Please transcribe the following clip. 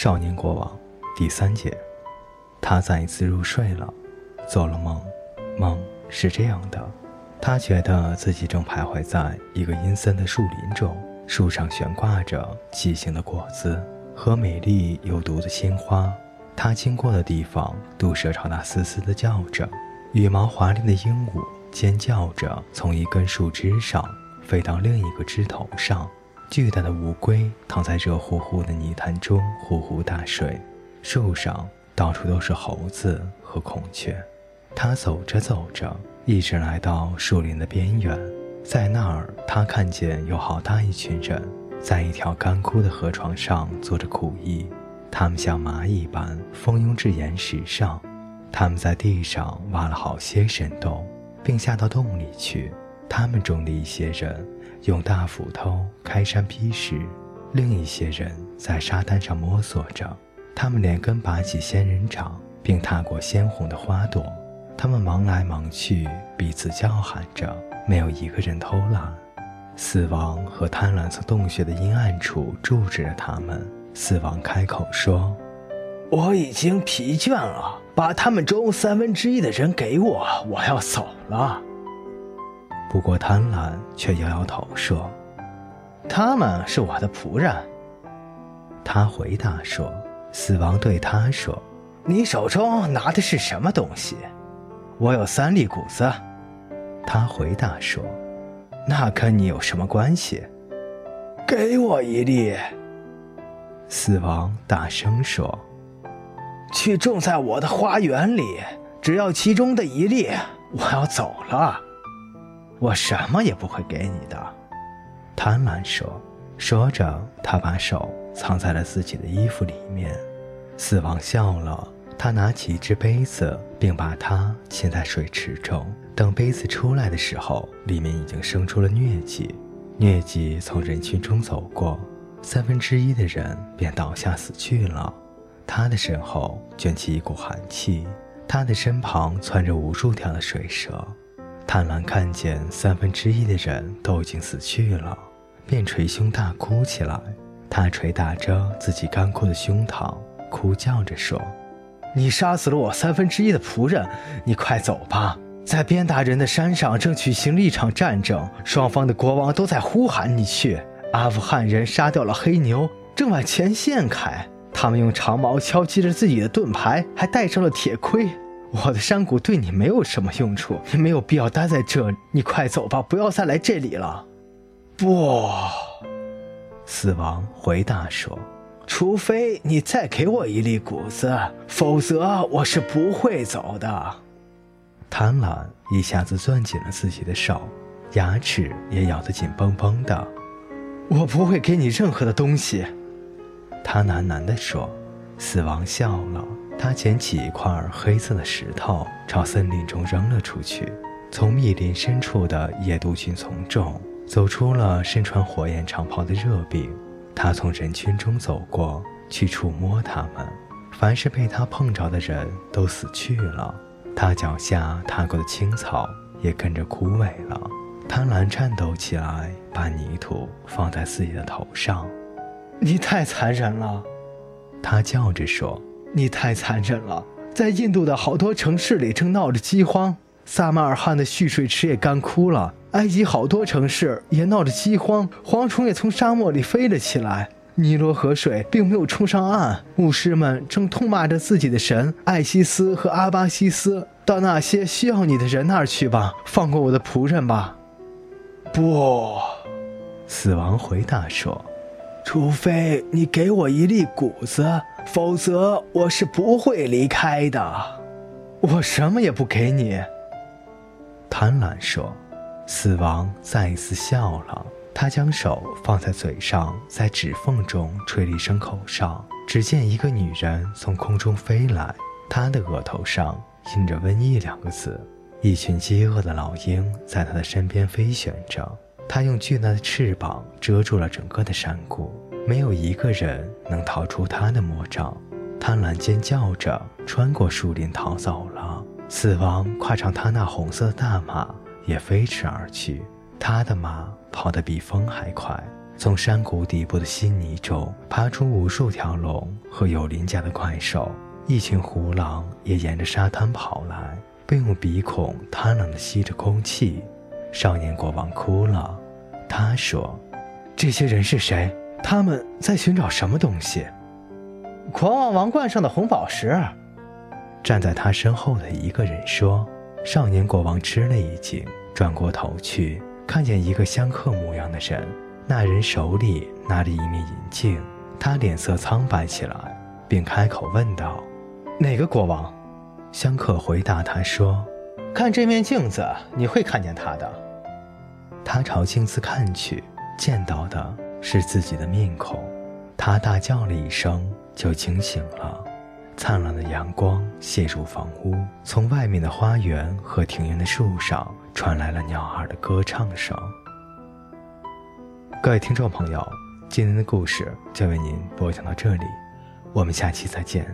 少年国王第三节，他再一次入睡了，做了梦。梦是这样的：他觉得自己正徘徊在一个阴森的树林中，树上悬挂着畸形的果子和美丽有毒的鲜花。他经过的地方，毒蛇朝他嘶嘶地叫着，羽毛华丽的鹦鹉尖叫着从一根树枝上飞到另一个枝头上。巨大的乌龟躺在热乎乎的泥潭中呼呼大睡，树上到处都是猴子和孔雀。他走着走着，一直来到树林的边缘，在那儿，他看见有好大一群人，在一条干枯的河床上做着苦役。他们像蚂蚁般蜂拥至岩石上，他们在地上挖了好些深洞，并下到洞里去。他们中的一些人。用大斧头开山劈石，另一些人在沙滩上摸索着。他们连根拔起仙人掌，并踏过鲜红的花朵。他们忙来忙去，彼此叫喊着，没有一个人偷懒。死亡和贪婪从洞穴的阴暗处注视着他们。死亡开口说：“我已经疲倦了，把他们中三分之一的人给我，我要走了。”不过，贪婪却摇摇头说：“他们是我的仆人。”他回答说：“死亡对他说，你手中拿的是什么东西？”我有三粒谷子。他回答说：“那跟你有什么关系？”给我一粒。死亡大声说：“去种在我的花园里，只要其中的一粒，我要走了。”我什么也不会给你的，贪婪说。说着，他把手藏在了自己的衣服里面。死亡笑了，他拿起一只杯子，并把它浸在水池中。等杯子出来的时候，里面已经生出了疟疾。疟疾从人群中走过，三分之一的人便倒下死去了。他的身后卷起一股寒气，他的身旁窜着无数条的水蛇。贪婪看见三分之一的人都已经死去了，便捶胸大哭起来。他捶打着自己干枯的胸膛，哭叫着说：“你杀死了我三分之一的仆人，你快走吧！在边达人的山上正举行了一场战争，双方的国王都在呼喊你去。阿富汗人杀掉了黑牛，正往前线开。他们用长矛敲击着自己的盾牌，还戴上了铁盔。”我的山谷对你没有什么用处，你没有必要待在这。你快走吧，不要再来这里了。不，死亡回答说：“除非你再给我一粒谷子，否则我是不会走的。”贪婪一下子攥紧了自己的手，牙齿也咬得紧绷绷的。我不会给你任何的东西，他喃喃地说。死亡笑了。他捡起一块黑色的石头，朝森林中扔了出去。从密林深处的野杜鹃丛中，走出了身穿火焰长袍的热饼。他从人群中走过去，触摸它们。凡是被他碰着的人都死去了。他脚下踏过的青草也跟着枯萎了。贪婪颤抖起来，把泥土放在自己的头上。你太残忍了，他叫着说。你太残忍了！在印度的好多城市里正闹着饥荒，撒马尔罕的蓄水池也干枯了，埃及好多城市也闹着饥荒，蝗虫也从沙漠里飞了起来。尼罗河水并没有冲上岸，牧师们正痛骂着自己的神艾西斯和阿巴西斯。到那些需要你的人那儿去吧，放过我的仆人吧。不，死亡回答说。除非你给我一粒谷子，否则我是不会离开的。我什么也不给你。贪婪说。死亡再一次笑了，他将手放在嘴上，在指缝中吹了一声口哨。只见一个女人从空中飞来，她的额头上印着“瘟疫”两个字。一群饥饿的老鹰在她的身边飞旋着。他用巨大的翅膀遮住了整个的山谷，没有一个人能逃出他的魔掌。贪婪尖叫着穿过树林逃走了。死亡跨上他那红色大马，也飞驰而去。他的马跑得比风还快，从山谷底部的稀泥中爬出无数条龙和有鳞甲的怪兽，一群狐狼也沿着沙滩跑来，并用鼻孔贪婪地吸着空气。少年国王哭了，他说：“这些人是谁？他们在寻找什么东西？”狂妄王冠上的红宝石。站在他身后的一个人说：“少年国王吃了一惊，转过头去，看见一个香客模样的人。那人手里拿着一面银镜，他脸色苍白起来，并开口问道：‘哪个国王？’香客回答他说：‘看这面镜子，你会看见他的。’他朝镜子看去，见到的是自己的面孔。他大叫了一声，就惊醒了。”灿烂的阳光泻入房屋，从外面的花园和庭院的树上传来了鸟儿的歌唱声。各位听众朋友，今天的故事就为您播讲到这里，我们下期再见。